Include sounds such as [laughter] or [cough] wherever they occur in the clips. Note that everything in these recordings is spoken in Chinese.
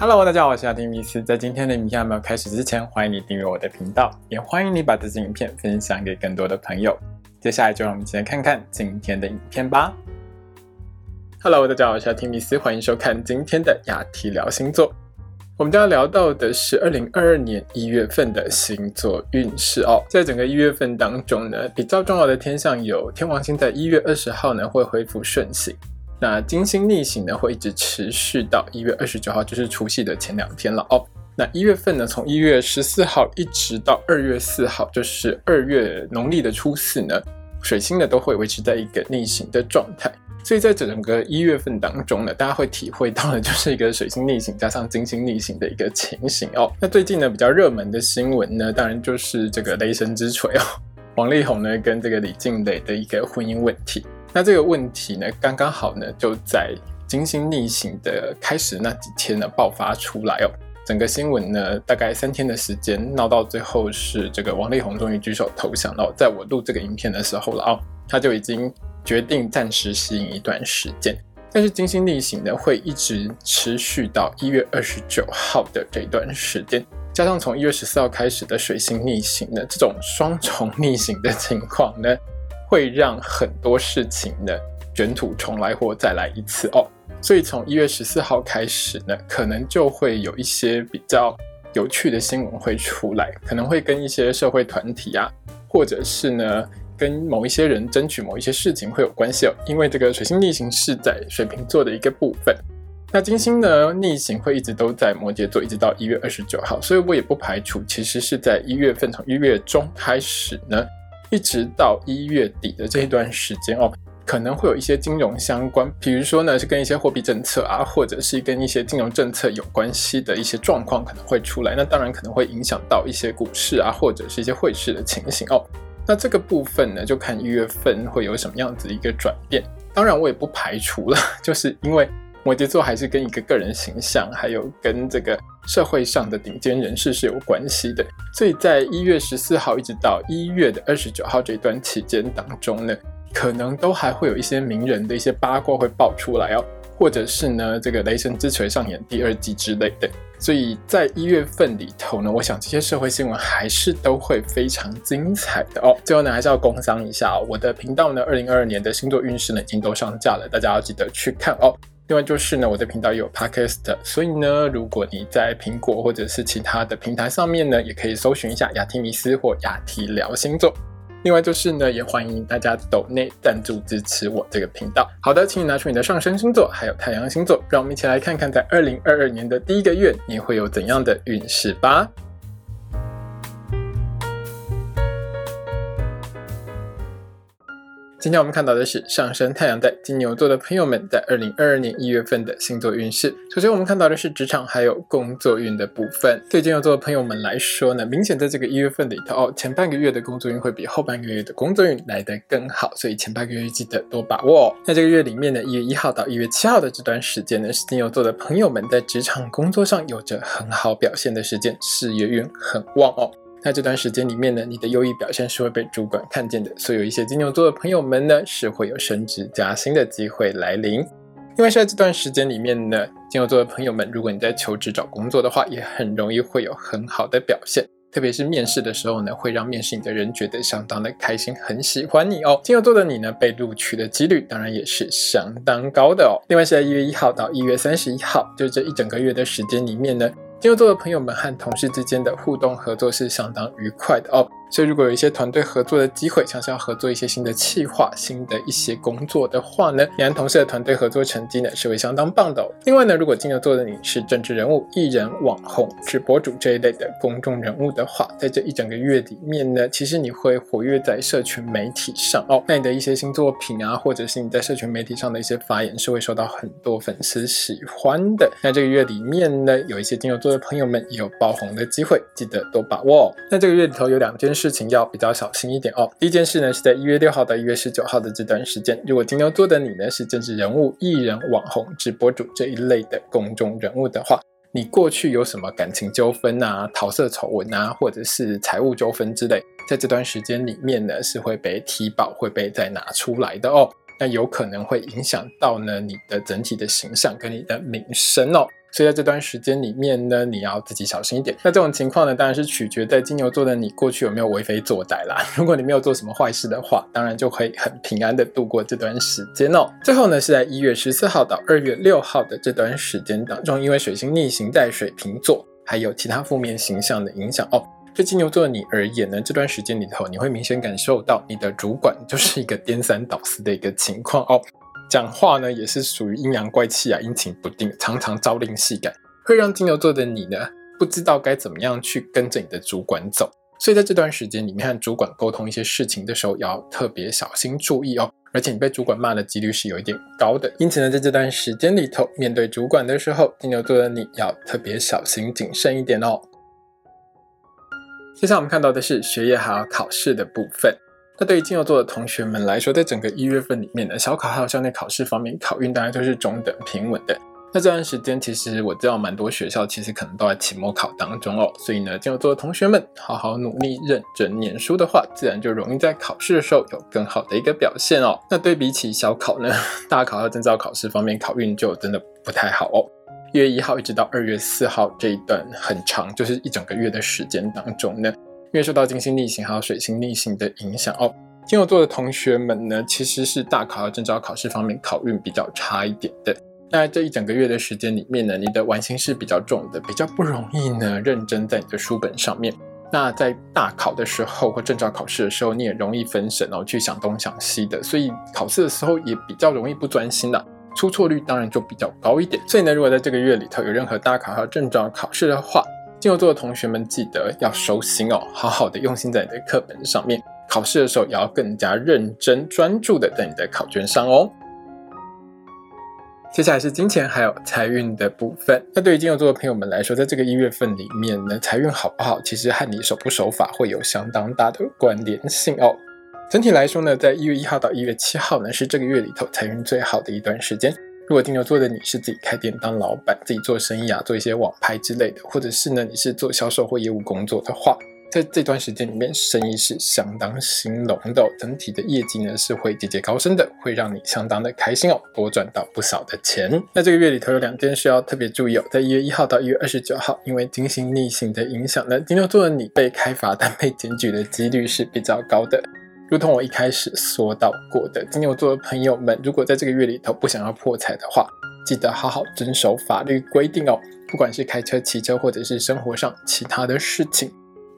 Hello，大家好，我是阿丁米斯。在今天的影片还没有开始之前，欢迎你订阅我的频道，也欢迎你把这支影片分享给更多的朋友。接下来就让我们一起来看看今天的影片吧。Hello，大家好，我是阿丁米斯，欢迎收看今天的雅提聊星座。我们将要聊到的是二零二二年一月份的星座运势哦。在整个一月份当中呢，比较重要的天象有天王星在一月二十号呢会恢复顺行。那金星逆行呢，会一直持续到一月二十九号，就是除夕的前两天了哦。那一月份呢，从一月十四号一直到二月四号，就是二月农历的初四呢，水星呢都会维持在一个逆行的状态。所以在整个一月份当中呢，大家会体会到的就是一个水星逆行加上金星逆行的一个情形哦。那最近呢，比较热门的新闻呢，当然就是这个雷神之锤哦，王力宏呢跟这个李静蕾的一个婚姻问题。那这个问题呢，刚刚好呢，就在金星逆行的开始那几天呢爆发出来哦。整个新闻呢，大概三天的时间闹到最后是这个王力宏终于举手投降了。在我录这个影片的时候了哦，他就已经决定暂时吸引一段时间。但是金星逆行呢，会一直持续到一月二十九号的这段时间，加上从一月十四号开始的水星逆行呢，这种双重逆行的情况呢。会让很多事情呢卷土重来或再来一次哦，所以从一月十四号开始呢，可能就会有一些比较有趣的新闻会出来，可能会跟一些社会团体啊，或者是呢跟某一些人争取某一些事情会有关系哦。因为这个水星逆行是在水瓶座的一个部分，那金星呢逆行会一直都在摩羯座，一直到一月二十九号，所以我也不排除其实是在一月份从一月中开始呢。一直到一月底的这一段时间哦，可能会有一些金融相关，比如说呢是跟一些货币政策啊，或者是跟一些金融政策有关系的一些状况可能会出来。那当然可能会影响到一些股市啊，或者是一些汇市的情形哦。那这个部分呢，就看一月份会有什么样子一个转变。当然我也不排除了，[laughs] 就是因为。摩羯座还是跟一个个人形象，还有跟这个社会上的顶尖人士是有关系的。所以在一月十四号一直到一月的二十九号这段期间当中呢，可能都还会有一些名人的一些八卦会爆出来哦，或者是呢这个雷神之锤上演第二季之类的。所以在一月份里头呢，我想这些社会新闻还是都会非常精彩的哦。最后呢，还是要工商一下，我的频道呢，二零二二年的星座运势呢已经都上架了，大家要记得去看哦。另外就是呢，我的频道也有 podcast，所以呢，如果你在苹果或者是其他的平台上面呢，也可以搜寻一下雅提米斯或雅提聊星座。另外就是呢，也欢迎大家抖内赞助支持我这个频道。好的，请你拿出你的上升星座还有太阳星座，让我们一起来看看在二零二二年的第一个月你会有怎样的运势吧。今天我们看到的是上升太阳在金牛座的朋友们在二零二二年一月份的星座运势。首先，我们看到的是职场还有工作运的部分。对金牛座的朋友们来说呢，明显在这个一月份里头哦，前半个月的工作运会比后半个月的工作运来得更好，所以前半个月记得多把握。那这个月里面呢，一月一号到一月七号的这段时间呢，是金牛座的朋友们在职场工作上有着很好表现的时间，事业运很旺哦。那这段时间里面呢，你的优异表现是会被主管看见的，所以有一些金牛座的朋友们呢，是会有升职加薪的机会来临。因为在这段时间里面呢，金牛座的朋友们，如果你在求职找工作的话，也很容易会有很好的表现，特别是面试的时候呢，会让面试你的人觉得相当的开心，很喜欢你哦。金牛座的你呢，被录取的几率当然也是相当高的哦。另外是在一月一号到一月三十一号，就这一整个月的时间里面呢。金牛座的朋友们和同事之间的互动合作是相当愉快的哦。所以，如果有一些团队合作的机会，像是要合作一些新的企划、新的一些工作的话呢，你和同事的团队合作成绩呢是会相当棒的。另外呢，如果金牛座的你是政治人物、艺人、网红、直播主这一类的公众人物的话，在这一整个月里面呢，其实你会活跃在社群媒体上哦。那你的一些新作品啊，或者是你在社群媒体上的一些发言，是会受到很多粉丝喜欢的。那这个月里面呢，有一些金牛座的朋友们也有爆红的机会，记得多把握。那这个月里头有两件。事情要比较小心一点哦。第一件事呢，是在一月六号到一月十九号的这段时间，如果金牛座的你呢是政治人物、艺人、网红、直播主这一类的公众人物的话，你过去有什么感情纠纷啊、桃色丑闻啊，或者是财务纠纷之类，在这段时间里面呢是会被提报、会被再拿出来的哦。那有可能会影响到呢你的整体的形象跟你的名声哦。所以在这段时间里面呢，你要自己小心一点。那这种情况呢，当然是取决在金牛座的你过去有没有为非作歹啦。[laughs] 如果你没有做什么坏事的话，当然就可以很平安的度过这段时间哦。最后呢，是在一月十四号到二月六号的这段时间当中，因为水星逆行在水瓶座，还有其他负面形象的影响哦。对金牛座的你而言呢，这段时间里头，你会明显感受到你的主管就是 [laughs] 一个颠三倒四的一个情况哦。讲话呢也是属于阴阳怪气啊，阴晴不定，常常朝令夕改，会让金牛座的你呢不知道该怎么样去跟着你的主管走。所以在这段时间里面和主管沟通一些事情的时候，要特别小心注意哦。而且你被主管骂的几率是有一点高的，因此呢，在这段时间里头，面对主管的时候，金牛座的你要特别小心谨慎一点哦。接下来我们看到的是学业还有考试的部分。那对于金牛座的同学们来说，在整个一月份里面呢，小考还有校内考试方面，考运大概都是中等平稳的。那这段时间，其实我知道蛮多学校其实可能都在期末考当中哦，所以呢，金牛座的同学们好好努力、认真念书的话，自然就容易在考试的时候有更好的一个表现哦。那对比起小考呢，[laughs] 大考和证照考试方面，考运就真的不太好哦。一月一号一直到二月四号这一段很长，就是一整个月的时间当中呢。因为受到金星逆行还有水星逆行的影响哦，金牛座的同学们呢，其实是大考和证照考试方面考运比较差一点的。那这一整个月的时间里面呢，你的玩心是比较重的，比较不容易呢认真在你的书本上面。那在大考的时候或证照考试的时候，你也容易分神哦，去想东想西的，所以考试的时候也比较容易不专心了，出错率当然就比较高一点。所以呢，如果在这个月里头有任何大考和证照考试的话，金牛座的同学们，记得要收心哦，好好的用心在你的课本上面。考试的时候也要更加认真专注的在你的考卷上哦。接下来是金钱还有财运的部分。那对于金牛座的朋友们来说，在这个一月份里面呢，财运好不好，其实和你守不守法会有相当大的关联性哦。整体来说呢，在一月一号到一月七号呢，是这个月里头财运最好的一段时间。如果金牛座的你是自己开店当老板，自己做生意啊，做一些网拍之类的，或者是呢你是做销售或业务工作的话，在这段时间里面，生意是相当兴隆的，整体的业绩呢是会节节高升的，会让你相当的开心哦，多赚到不少的钱。那这个月里头有两件事要特别注意哦，在一月一号到一月二十九号，因为金星逆行的影响呢，金牛座的你被开罚单、被检举的几率是比较高的。如同我一开始说到过的，金牛座的朋友们，如果在这个月里头不想要破财的话，记得好好遵守法律规定哦。不管是开车、骑车，或者是生活上其他的事情，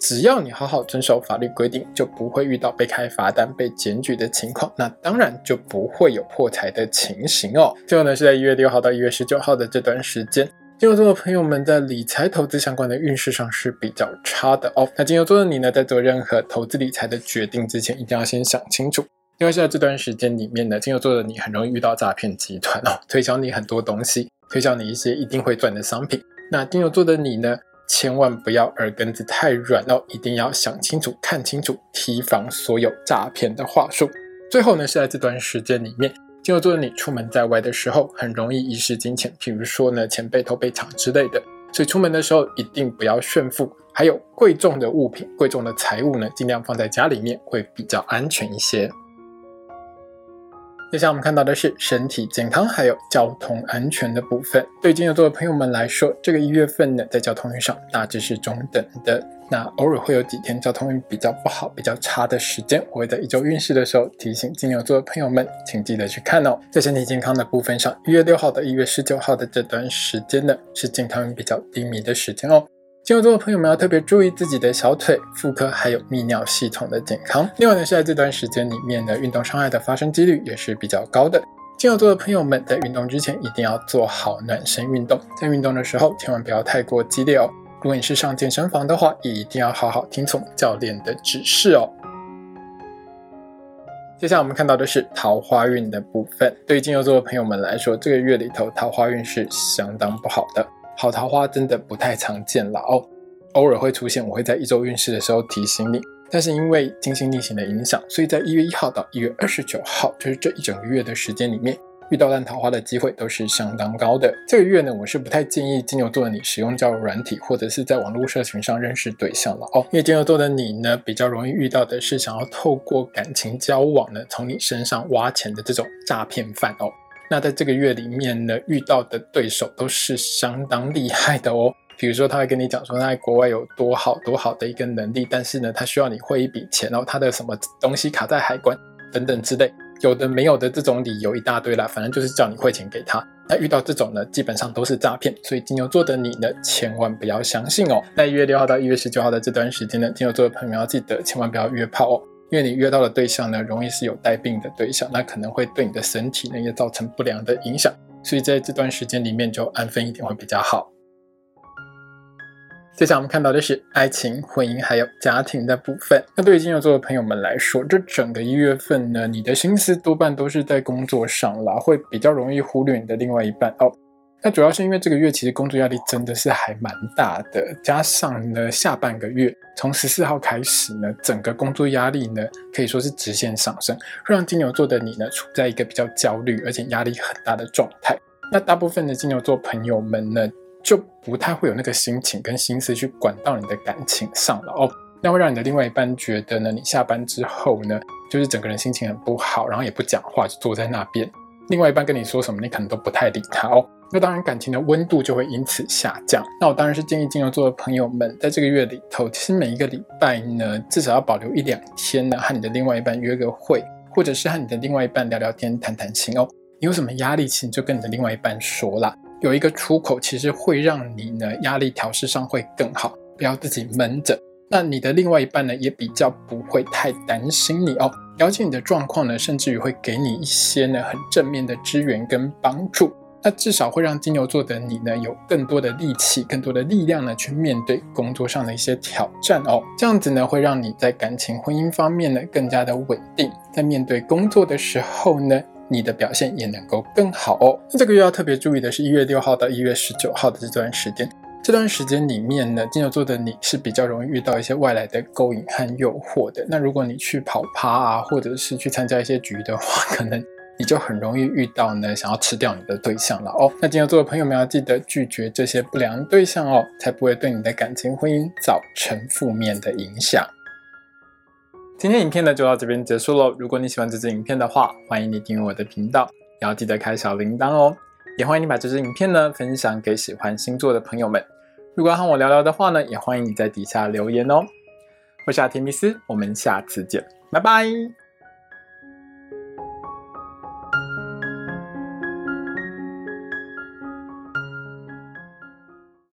只要你好好遵守法律规定，就不会遇到被开罚单、被检举的情况。那当然就不会有破财的情形哦。最后呢，是在一月六号到一月十九号的这段时间。金牛座的朋友们在理财投资相关的运势上是比较差的哦。那金牛座的你呢，在做任何投资理财的决定之前，一定要先想清楚，因为在这段时间里面呢，金牛座的你很容易遇到诈骗集团哦，[laughs] 推销你很多东西，推销你一些一定会赚的商品。那金牛座的你呢，千万不要耳根子太软哦，一定要想清楚、看清楚，提防所有诈骗的话术。最后呢，是在这段时间里面。金牛座的你出门在外的时候，很容易遗失金钱，譬如说呢，钱被偷、被抢之类的。所以出门的时候一定不要炫富，还有贵重的物品、贵重的财物呢，尽量放在家里面会比较安全一些。接下来我们看到的是身体健康还有交通安全的部分。对金牛座的朋友们来说，这个一月份呢，在交通运上大致是中等的。那偶尔会有几天交通运比较不好、比较差的时间，我会在一周运势的时候提醒金牛座的朋友们，请记得去看哦。在身体健康的部分上，一月六号到一月十九号的这段时间呢，是健康运比较低迷的时间哦。金牛座的朋友们要特别注意自己的小腿、妇科还有泌尿系统的健康。另外呢，是在这段时间里面的，运动伤害的发生几率也是比较高的。金牛座的朋友们在运动之前一定要做好暖身运动，在运动的时候千万不要太过激烈哦。如果你是上健身房的话，也一定要好好听从教练的指示哦。接下来我们看到的是桃花运的部分。对于金牛座的朋友们来说，这个月里头桃花运是相当不好的，好桃花真的不太常见了哦。偶尔会出现，我会在一周运势的时候提醒你。但是因为金星逆行的影响，所以在一月一号到一月二十九号，就是这一整个月的时间里面，遇到烂桃花的机会都是相当高的。这个月呢，我是不太建议金牛座的你使用交友软体或者是在网络社群上认识对象了哦，因为金牛座的你呢，比较容易遇到的是想要透过感情交往呢，从你身上挖钱的这种诈骗犯哦。那在这个月里面呢，遇到的对手都是相当厉害的哦。[laughs] 比如说，他会跟你讲说他在国外有多好多好的一个能力，但是呢，他需要你汇一笔钱，然后他的什么东西卡在海关等等之类。有的没有的这种理由一大堆啦，反正就是叫你汇钱给他。那遇到这种呢，基本上都是诈骗，所以金牛座的你呢，千万不要相信哦。在一月六号到一月十九号的这段时间呢，金牛座的朋友要记得千万不要约炮哦，因为你约到的对象呢，容易是有带病的对象，那可能会对你的身体呢也造成不良的影响，所以在这段时间里面就安分一点会比较好。接下来我们看到的是爱情、婚姻还有家庭的部分。那对于金牛座的朋友们来说，这整个一月份呢，你的心思多半都是在工作上啦，会比较容易忽略你的另外一半哦。那主要是因为这个月其实工作压力真的是还蛮大的，加上呢下半个月从十四号开始呢，整个工作压力呢可以说是直线上升，会让金牛座的你呢处在一个比较焦虑而且压力很大的状态。那大部分的金牛座朋友们呢？就不太会有那个心情跟心思去管到你的感情上了哦，那会让你的另外一半觉得呢，你下班之后呢，就是整个人心情很不好，然后也不讲话，就坐在那边。另外一半跟你说什么，你可能都不太理他哦。那当然感情的温度就会因此下降。那我当然是建议金牛座的朋友们，在这个月里头，其实每一个礼拜呢，至少要保留一两天呢，和你的另外一半约个会，或者是和你的另外一半聊聊天、谈谈心哦。你有什么压力，其实就跟你的另外一半说啦。有一个出口，其实会让你呢压力调试上会更好，不要自己闷着。那你的另外一半呢，也比较不会太担心你哦，了解你的状况呢，甚至于会给你一些呢很正面的支援跟帮助。那至少会让金牛座的你呢有更多的力气、更多的力量呢去面对工作上的一些挑战哦。这样子呢会让你在感情、婚姻方面呢更加的稳定，在面对工作的时候呢。你的表现也能够更好哦。那这个月要特别注意的是一月六号到一月十九号的这段时间，这段时间里面呢，金牛座的你是比较容易遇到一些外来的勾引和诱惑的。那如果你去跑趴啊，或者是去参加一些局的话，[laughs] 可能你就很容易遇到呢想要吃掉你的对象了哦。那金牛座的朋友们要记得拒绝这些不良对象哦，才不会对你的感情婚姻造成负面的影响。今天影片呢就到这边结束喽。如果你喜欢这支影片的话，欢迎你订阅我的频道，也要记得开小铃铛哦。也欢迎你把这支影片呢分享给喜欢星座的朋友们。如果要和我聊聊的话呢，也欢迎你在底下留言哦。我是阿提米斯，我们下次见，拜拜。